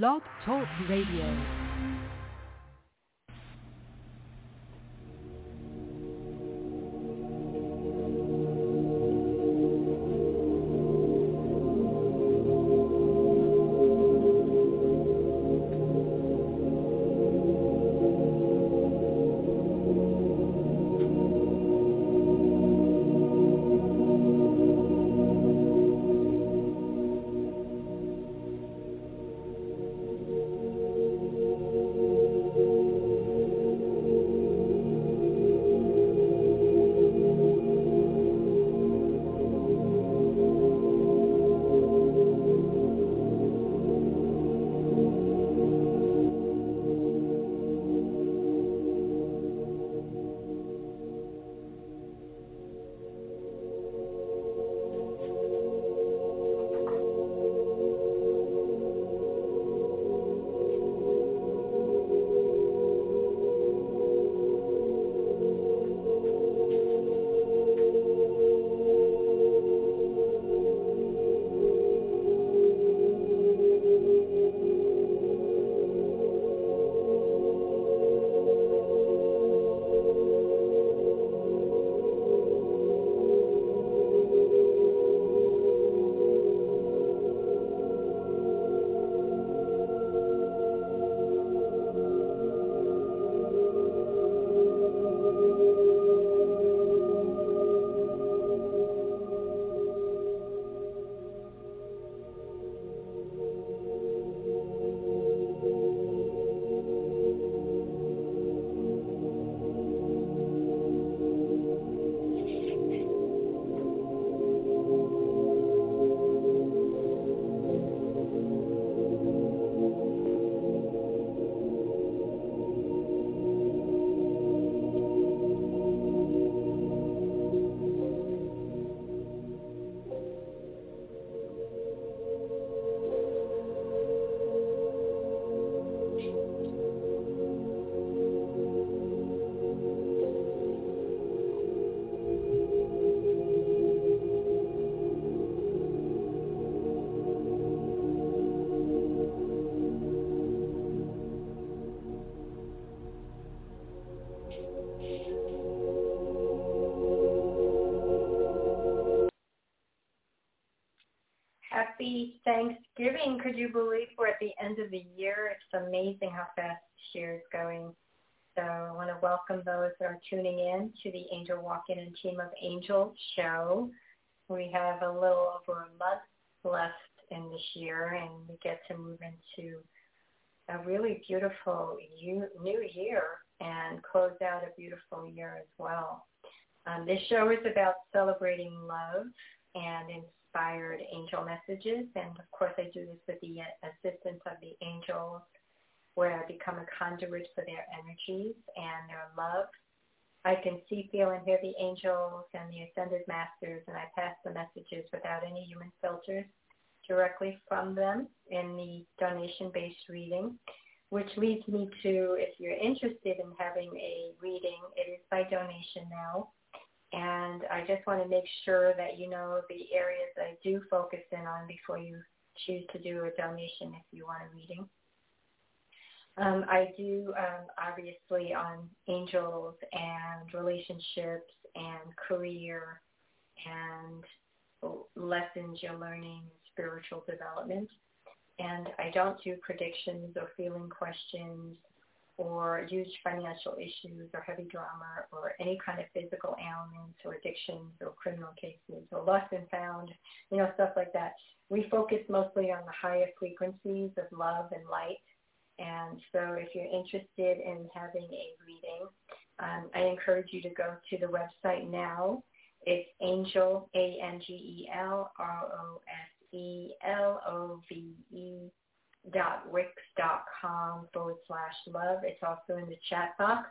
Blog Talk Radio. Thanksgiving. Could you believe we're at the end of the year? It's amazing how fast this year is going. So I want to welcome those that are tuning in to the Angel Walk-In and Team of Angels show. We have a little over a month left in this year and we get to move into a really beautiful new year and close out a beautiful year as well. Um, this show is about celebrating love and inspired angel messages. And of course, I do this with the assistance of the angels, where I become a conduit for their energies and their love. I can see, feel, and hear the angels and the ascended masters, and I pass the messages without any human filters directly from them in the donation-based reading, which leads me to, if you're interested in having a reading, it is by donation now. And I just want to make sure that you know the areas I do focus in on before you choose to do a donation if you want a reading. Um, I do um, obviously on angels and relationships and career and lessons you're learning, spiritual development. And I don't do predictions or feeling questions or huge financial issues or heavy drama or any kind of physical ailments or addictions or criminal cases or lost and found, you know, stuff like that. We focus mostly on the higher frequencies of love and light. And so if you're interested in having a reading, um, I encourage you to go to the website now. It's Angel, A-N-G-E-L-R-O-S-E-L-O-V-E wix.com forward slash love. It's also in the chat box.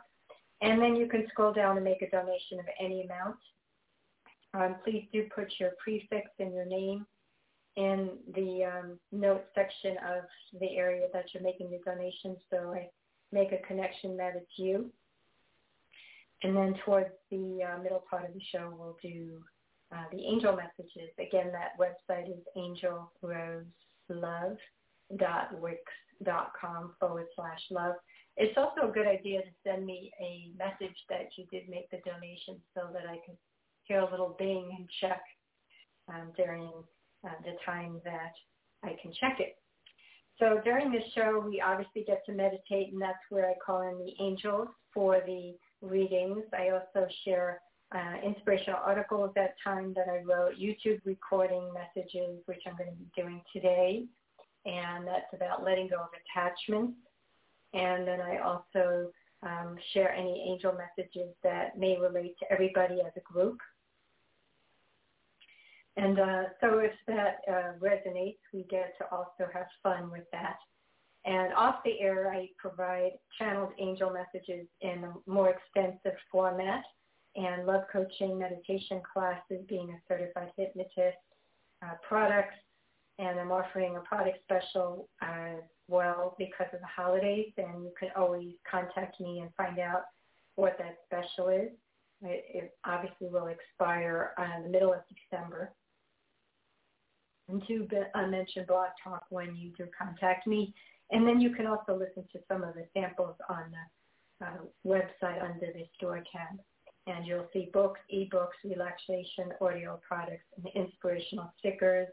And then you can scroll down and make a donation of any amount. Um, please do put your prefix and your name in the um, notes section of the area that you're making the donation so I make a connection that it's you. And then towards the uh, middle part of the show, we'll do uh, the angel messages. Again, that website is Angel Rose Love love.wix.com forward slash love. It's also a good idea to send me a message that you did make the donation so that I can hear a little bing and check um, during uh, the time that I can check it. So during this show, we obviously get to meditate, and that's where I call in the angels for the readings. I also share uh, inspirational articles at time that I wrote, YouTube recording messages, which I'm going to be doing today, and that's about letting go of attachments. And then I also um, share any angel messages that may relate to everybody as a group. And uh, so if that uh, resonates, we get to also have fun with that. And off the air, I provide channeled angel messages in a more extensive format and love coaching, meditation classes, being a certified hypnotist, uh, products, and I'm offering a product special as well because of the holidays, and you can always contact me and find out what that special is. It, it obviously will expire uh, in the middle of December. And to I mentioned Blog Talk when you do contact me. And then you can also listen to some of the samples on the uh, website under the store tab. And you'll see books, ebooks, relaxation, audio products, and inspirational stickers.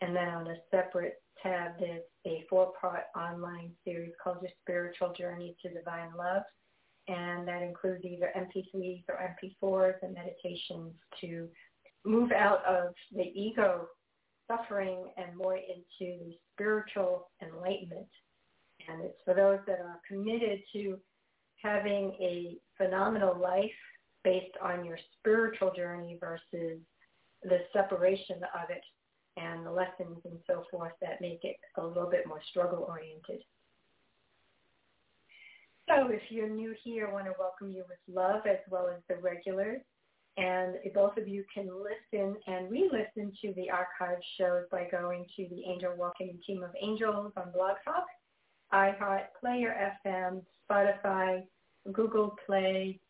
And then on a separate tab, there's a four-part online series called Your Spiritual Journey to Divine Love. And that includes either MP3s or MP4s and meditations to move out of the ego suffering and more into the spiritual enlightenment. And it's for those that are committed to having a phenomenal life based on your spiritual journey versus the separation of it and the lessons and so forth that make it a little bit more struggle oriented. So if you're new here, I want to welcome you with love as well as the regulars. And both of you can listen and re-listen to the archive shows by going to the Angel Walk-In Team of Angels on Blog Talk, iHeart, Player FM, Spotify, Google Play,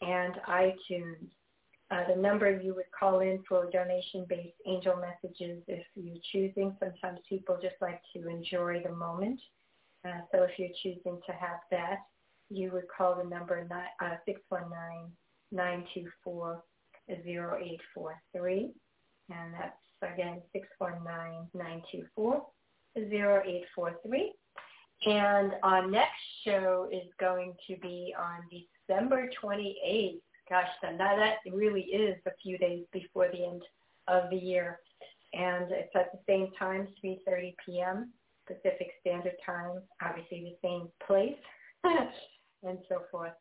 and iTunes. Uh, the number you would call in for donation-based angel messages if you're choosing. Sometimes people just like to enjoy the moment. Uh, so if you're choosing to have that, you would call the number uh, 619 924 0843. And that's again 619 924 0843. And our next show is going to be on December 28th. Gosh, now that really is a few days before the end of the year. And it's at the same time, 3.30 p.m. Pacific Standard Time, obviously the same place, and so forth.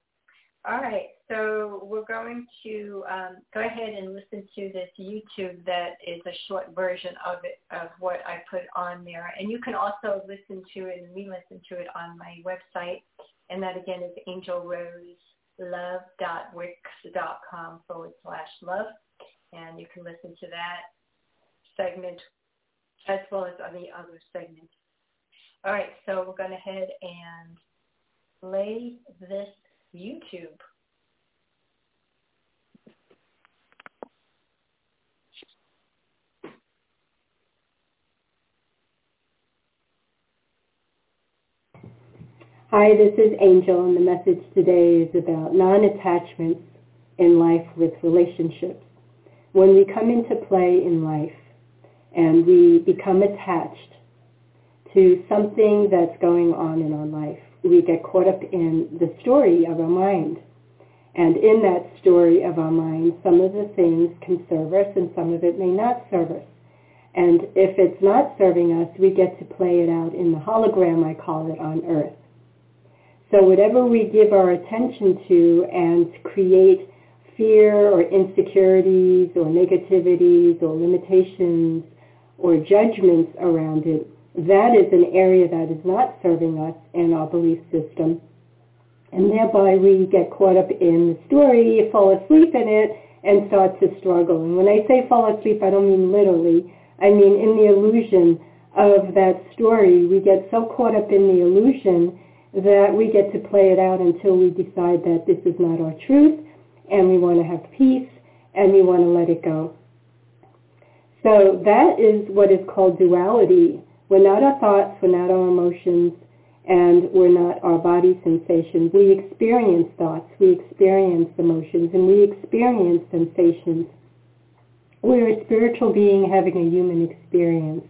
All right, so we're going to um, go ahead and listen to this YouTube that is a short version of it, of what I put on there. And you can also listen to it and re-listen to it on my website. And that again is angelroselove.wix.com forward slash love. And you can listen to that segment as well as the other segments. All right, so we're going to head and play this YouTube. Hi, this is Angel, and the message today is about non-attachments in life with relationships. When we come into play in life and we become attached to something that's going on in our life, we get caught up in the story of our mind. And in that story of our mind, some of the things can serve us and some of it may not serve us. And if it's not serving us, we get to play it out in the hologram, I call it, on earth. So whatever we give our attention to and create fear or insecurities or negativities or limitations or judgments around it, that is an area that is not serving us in our belief system. And thereby we get caught up in the story, fall asleep in it, and start to struggle. And when I say fall asleep, I don't mean literally. I mean in the illusion of that story. We get so caught up in the illusion that we get to play it out until we decide that this is not our truth and we want to have peace and we want to let it go. So that is what is called duality We're not our thoughts, we're not our emotions, and we're not our body sensations. We experience thoughts, we experience emotions, and we experience sensations. We're a spiritual being having a human experience,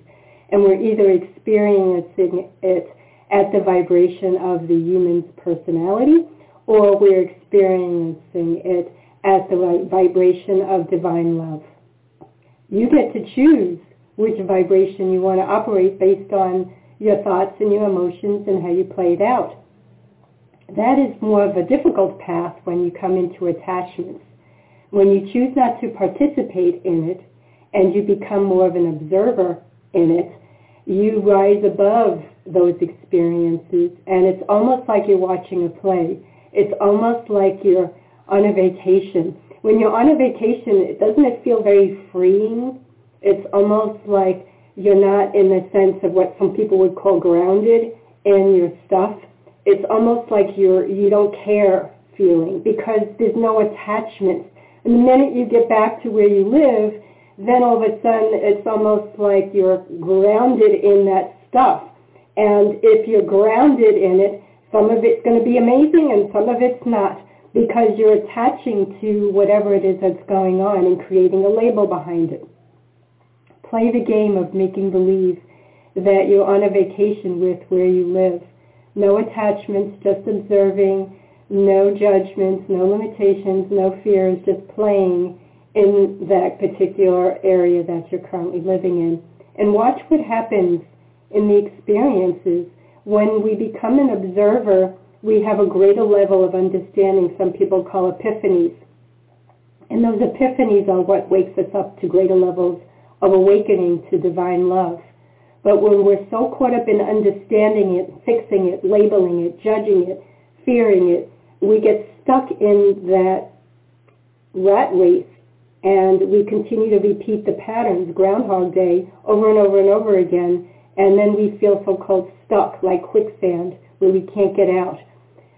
and we're either experiencing it at the vibration of the human's personality, or we're experiencing it at the vibration of divine love. You get to choose which vibration you want to operate based on your thoughts and your emotions and how you play it out. That is more of a difficult path when you come into attachments. When you choose not to participate in it and you become more of an observer in it, you rise above those experiences and it's almost like you're watching a play. It's almost like you're on a vacation. When you're on a vacation, it doesn't it feel very freeing? It's almost like you're not in the sense of what some people would call grounded in your stuff. It's almost like you're you don't care feeling because there's no attachment. And the minute you get back to where you live, then all of a sudden it's almost like you're grounded in that stuff. And if you're grounded in it, some of it's going to be amazing and some of it's not because you're attaching to whatever it is that's going on and creating a label behind it play the game of making believe that you're on a vacation with where you live. No attachments, just observing, no judgments, no limitations, no fears, just playing in that particular area that you're currently living in. And watch what happens in the experiences. When we become an observer, we have a greater level of understanding. Some people call epiphanies. And those epiphanies are what wakes us up to greater levels of awakening to divine love. But when we're so caught up in understanding it, fixing it, labeling it, judging it, fearing it, we get stuck in that rat race and we continue to repeat the patterns, Groundhog Day, over and over and over again, and then we feel so-called stuck like quicksand where we can't get out.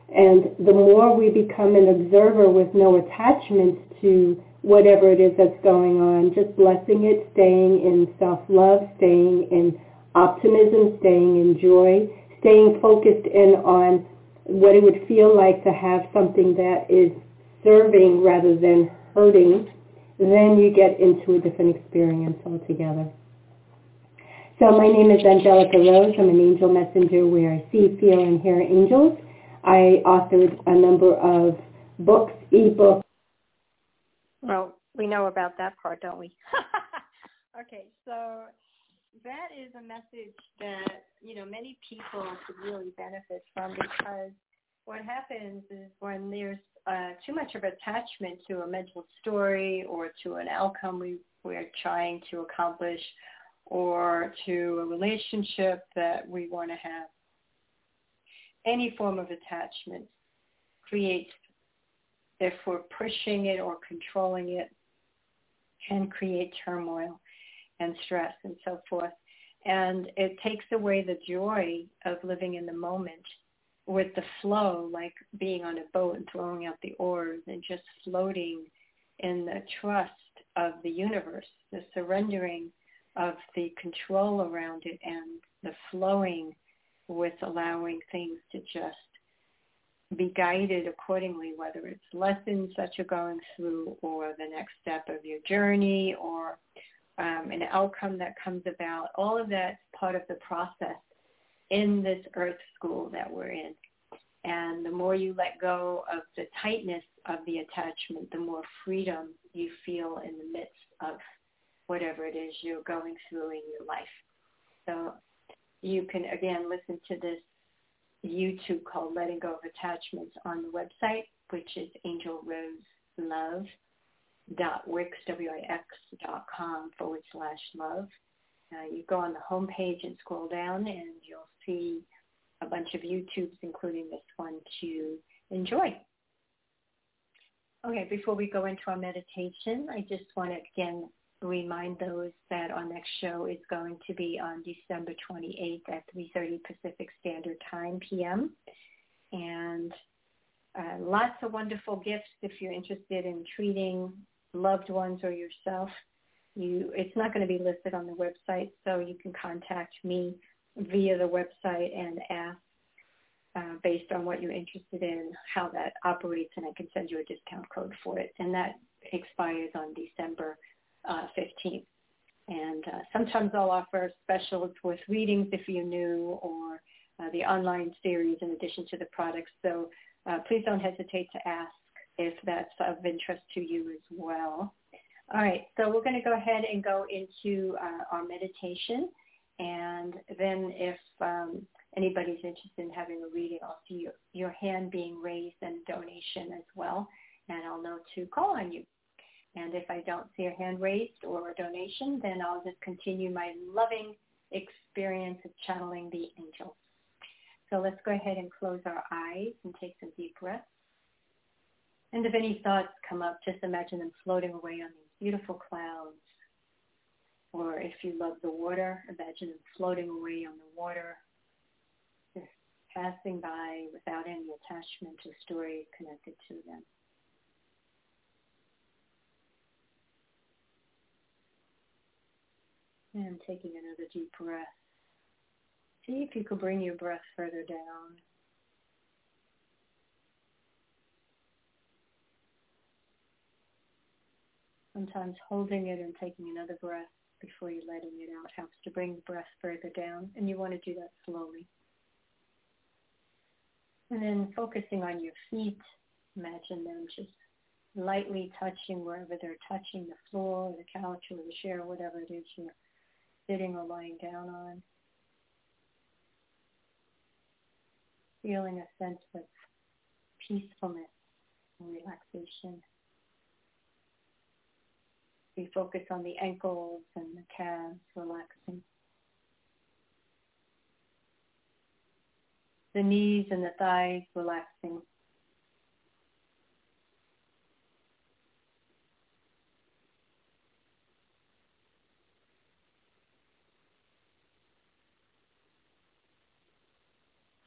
And the more we become an observer with no attachments to whatever it is that's going on, just blessing it, staying in self-love, staying in optimism, staying in joy, staying focused in on what it would feel like to have something that is serving rather than hurting, then you get into a different experience altogether. So my name is Angelica Rose. I'm an angel messenger where I see, feel, and hear angels. I authored a number of books, ebooks, well, we know about that part, don't we? okay, so that is a message that, you know, many people could really benefit from because what happens is when there's uh, too much of attachment to a mental story or to an outcome we, we're trying to accomplish or to a relationship that we want to have, any form of attachment creates if we're pushing it or controlling it can create turmoil and stress and so forth. And it takes away the joy of living in the moment with the flow, like being on a boat and throwing out the oars and just floating in the trust of the universe, the surrendering of the control around it and the flowing with allowing things to just be guided accordingly, whether it's lessons that you're going through or the next step of your journey or um, an outcome that comes about. All of that's part of the process in this earth school that we're in. And the more you let go of the tightness of the attachment, the more freedom you feel in the midst of whatever it is you're going through in your life. So you can, again, listen to this YouTube called Letting Go of Attachments on the website, which is angelroselove.wix.com forward slash love. Uh, you go on the home page and scroll down and you'll see a bunch of YouTubes, including this one, to enjoy. Okay, before we go into our meditation, I just want to again remind those that our next show is going to be on December 28th at 3.30 Pacific Standard Time p.m. And uh, lots of wonderful gifts if you're interested in treating loved ones or yourself you it's not going to be listed on the website, so you can contact me via the website and ask uh, based on what you're interested in, how that operates, and I can send you a discount code for it. And that expires on December uh, 15th. And uh, sometimes I'll offer specials with readings if you're new or uh, the online series in addition to the products. So uh, please don't hesitate to ask if that's of interest to you as well. All right, so we're going to go ahead and go into uh, our meditation. And then if um, anybody's interested in having a reading, I'll see your, your hand being raised and donation as well. And I'll know to call on you. And if I don't see a hand raised or a donation, then I'll just continue my loving experience of channeling the angels. So let's go ahead and close our eyes and take some deep breaths. And if any thoughts come up, just imagine them floating away on these beautiful clouds. Or if you love the water, imagine them floating away on the water, just passing by without any attachment or story connected to them. And taking another deep breath. See if you could bring your breath further down. Sometimes holding it and taking another breath before you're letting it out helps to bring the breath further down, and you want to do that slowly. And then focusing on your feet, imagine them just lightly touching wherever they're touching the floor or the couch or the chair, whatever it is you're sitting or lying down on. Feeling a sense of peacefulness and relaxation. We focus on the ankles and the calves relaxing. The knees and the thighs relaxing.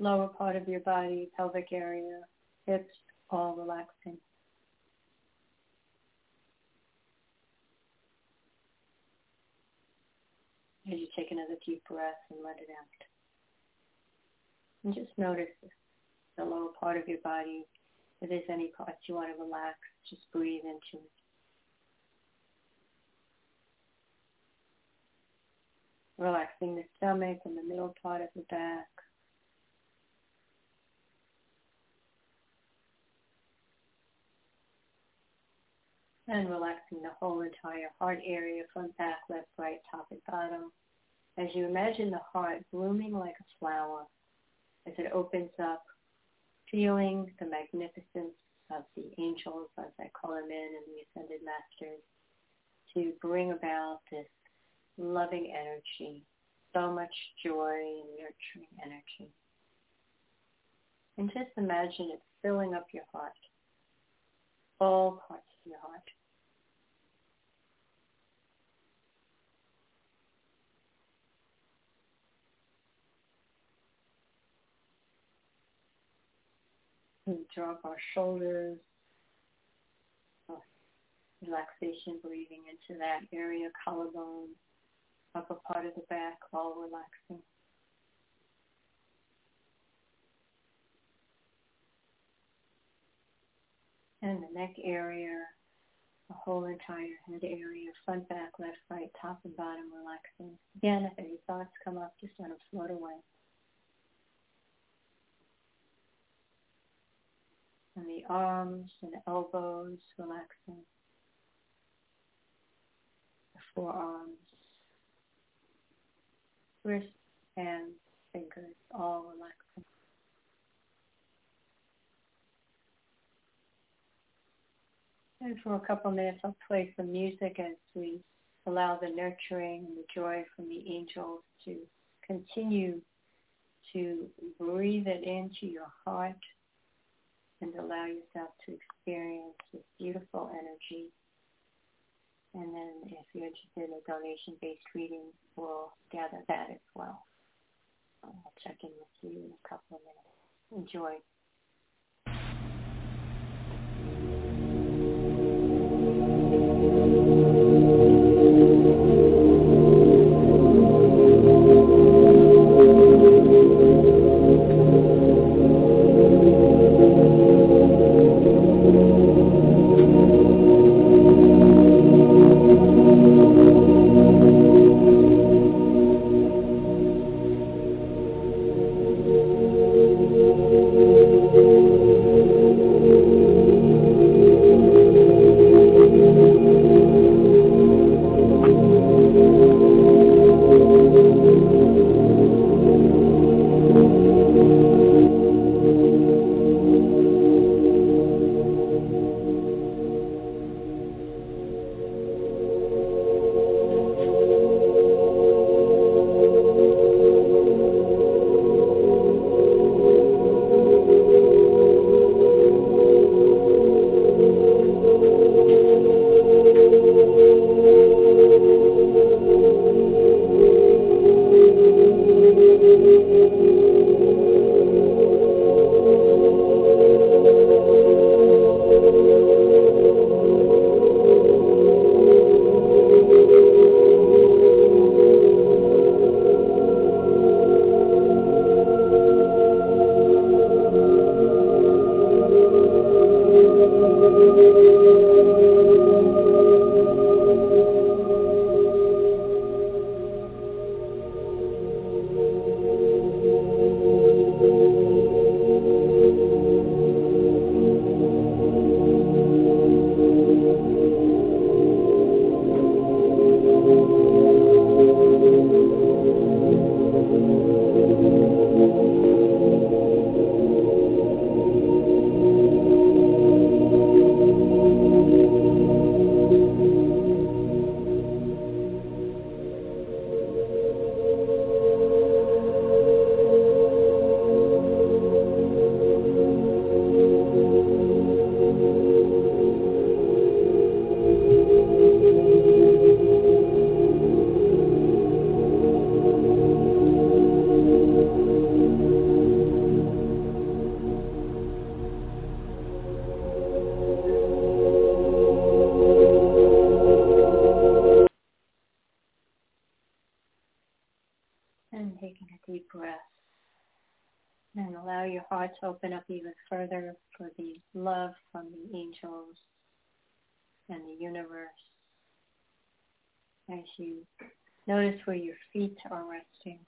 Lower part of your body, pelvic area, hips, all relaxing. As you take another deep breath and let it out. And just notice the lower part of your body. If there's any parts you want to relax, just breathe into it. Relaxing the stomach and the middle part of the back. And relaxing the whole entire heart area front, back, left, right, top, and bottom. As you imagine the heart blooming like a flower as it opens up, feeling the magnificence of the angels, as I call them in, and the ascended masters, to bring about this loving energy, so much joy and nurturing energy. And just imagine it filling up your heart, all parts of your heart. Drop our shoulders. Oh, relaxation, breathing into that area, collarbone, upper part of the back, all relaxing. And the neck area, the whole entire head area, front, back, left, right, top and bottom relaxing. Again, if any thoughts come up, just let them float away. And the arms and elbows relaxing, the forearms, wrists, hands, fingers, all relaxing. And for a couple minutes, I'll play some music as we allow the nurturing and the joy from the angels to continue to breathe it into your heart and allow yourself to experience this beautiful energy. And then if you're interested in a donation-based reading, we'll gather that as well. I'll check in with you in a couple of minutes. Enjoy. Are resting.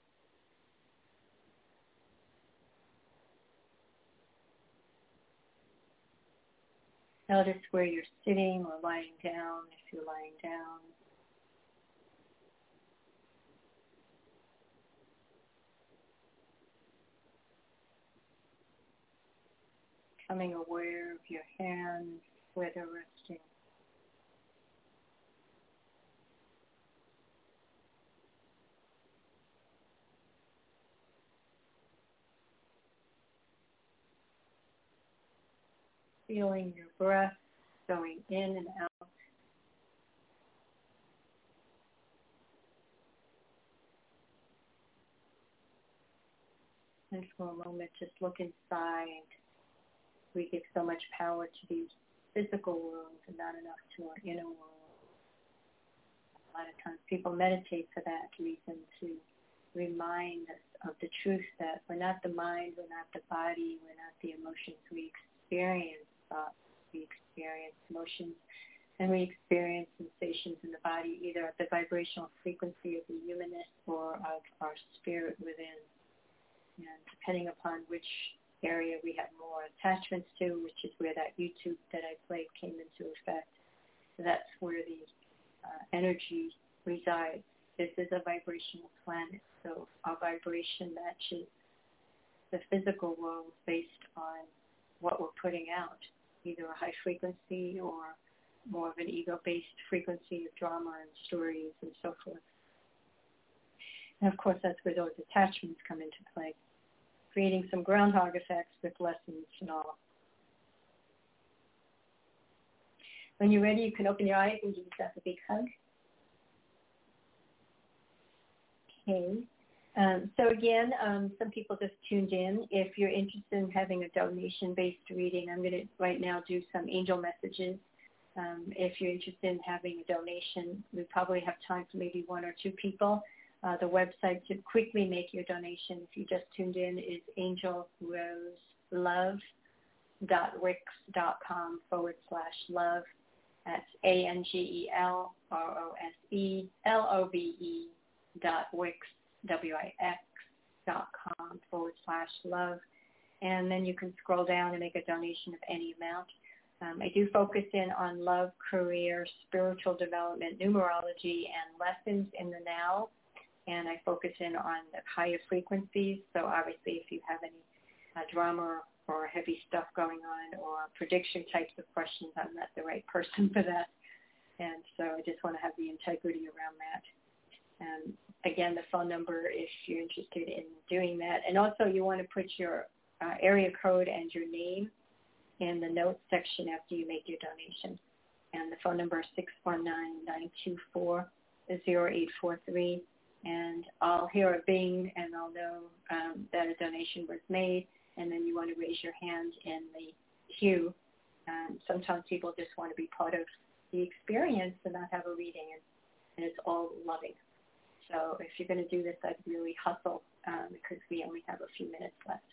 Notice where you're sitting or lying down if you're lying down. becoming aware of your hands, where they're resting. Feeling your breath going in and out. And for a moment, just look inside we give so much power to these physical worlds and not enough to our inner world. A lot of times people meditate for that reason to remind us of the truth that we're not the mind, we're not the body, we're not the emotions. We experience thoughts, we experience emotions, and we experience sensations in the body either at the vibrational frequency of the humanness or of our spirit within. And depending upon which area we have more attachments to, which is where that YouTube that I played came into effect. So that's where the uh, energy resides. This is a vibrational planet, so our vibration matches the physical world based on what we're putting out, either a high frequency or more of an ego-based frequency of drama and stories and so forth. And of course, that's where those attachments come into play creating some groundhog effects with lessons and all. When you're ready, you can open your eyes and give yourself a big hug. Okay. Um, so again, um, some people just tuned in. If you're interested in having a donation-based reading, I'm going to right now do some angel messages. Um, if you're interested in having a donation, we probably have time for maybe one or two people. Uh, the website to quickly make your donation, if you just tuned in, is angelroselove.wix.com forward slash love. That's A-N-G-E-L-R-O-S-E-L-O-V-E dot wix, W-I-X dot com forward slash love. And then you can scroll down and make a donation of any amount. Um, I do focus in on love, career, spiritual development, numerology, and lessons in the now and I focus in on the higher frequencies. So obviously, if you have any uh, drama or heavy stuff going on or prediction types of questions, I'm not the right person for that. And so I just want to have the integrity around that. And again, the phone number if you're interested in doing that. And also you want to put your uh, area code and your name in the notes section after you make your donation. And the phone number is 619-924-0843. And I'll hear a bing and I'll know um, that a donation was made. And then you want to raise your hand in the queue. Um, sometimes people just want to be part of the experience and not have a reading. And, and it's all loving. So if you're going to do this, I'd really hustle um, because we only have a few minutes left.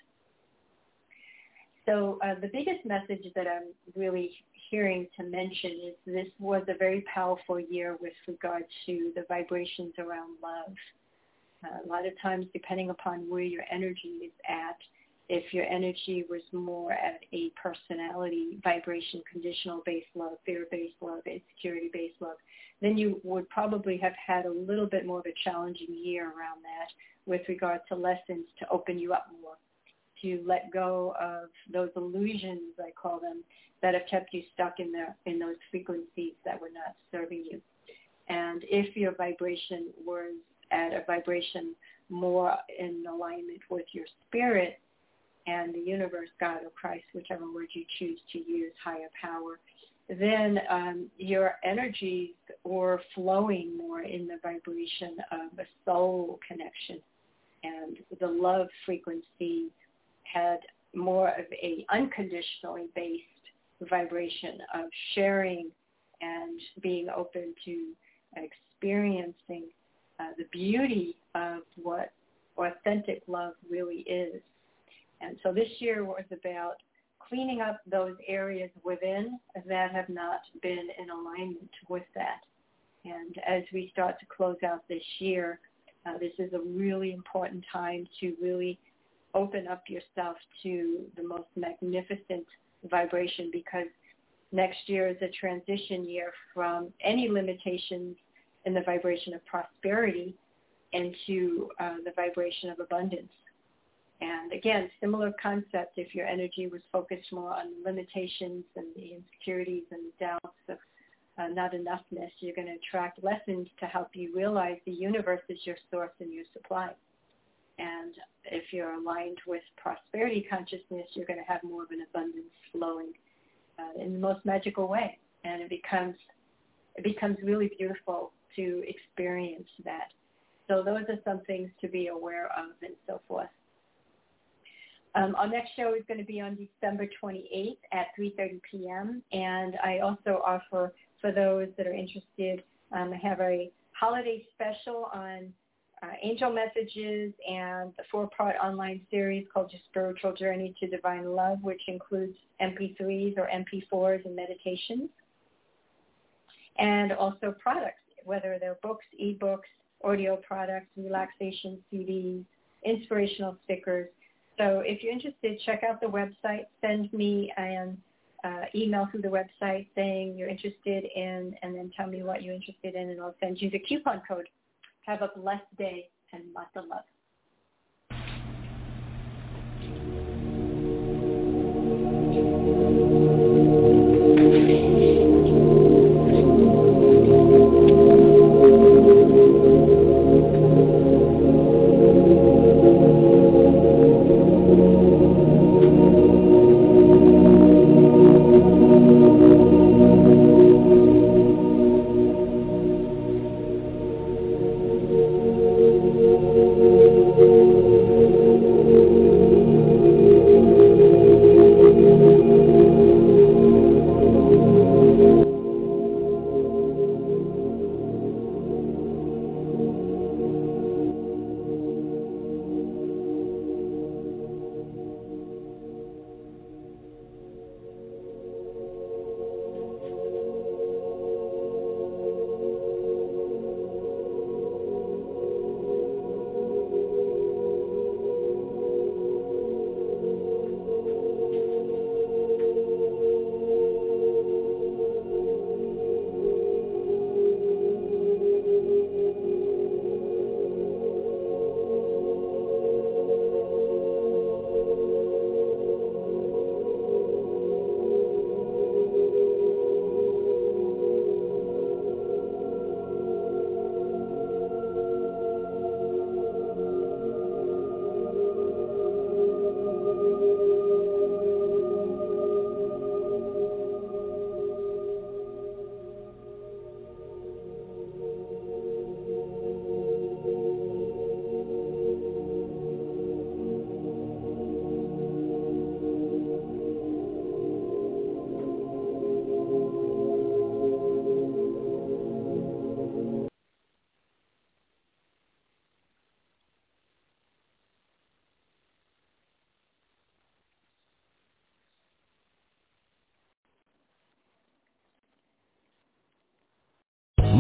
So uh, the biggest message that I'm really hearing to mention is this was a very powerful year with regard to the vibrations around love. Uh, a lot of times, depending upon where your energy is at, if your energy was more at a personality vibration, conditional-based love, fear-based love, insecurity-based love, then you would probably have had a little bit more of a challenging year around that with regard to lessons to open you up more, to let go of those illusions, I call them, that have kept you stuck in, the, in those frequencies that were not serving you. And if your vibration was at a vibration more in alignment with your spirit, and the universe, God or Christ, whichever word you choose to use, higher power, then um, your energies were flowing more in the vibration of a soul connection. And the love frequency had more of a unconditionally based vibration of sharing and being open to experiencing uh, the beauty of what authentic love really is and so this year was about cleaning up those areas within that have not been in alignment with that. And as we start to close out this year, uh, this is a really important time to really open up yourself to the most magnificent vibration because next year is a transition year from any limitations in the vibration of prosperity into uh, the vibration of abundance. And again, similar concept if your energy was focused more on limitations and the insecurities and the doubts of uh, not enoughness, you're going to attract lessons to help you realize the universe is your source and your supply. And if you're aligned with prosperity consciousness, you're going to have more of an abundance flowing uh, in the most magical way. And it becomes it becomes really beautiful to experience that. So those are some things to be aware of and so forth. Um, our next show is going to be on December 28th at 3.30 p.m. And I also offer, for those that are interested, um, I have a holiday special on uh, angel messages and the four-part online series called Your Spiritual Journey to Divine Love, which includes MP3s or MP4s and meditations. And also products, whether they're books, ebooks, audio products, relaxation CDs, inspirational stickers, so if you're interested, check out the website. Send me an uh, email through the website saying you're interested in, and then tell me what you're interested in, and I'll send you the coupon code. Have a blessed day and lots of love.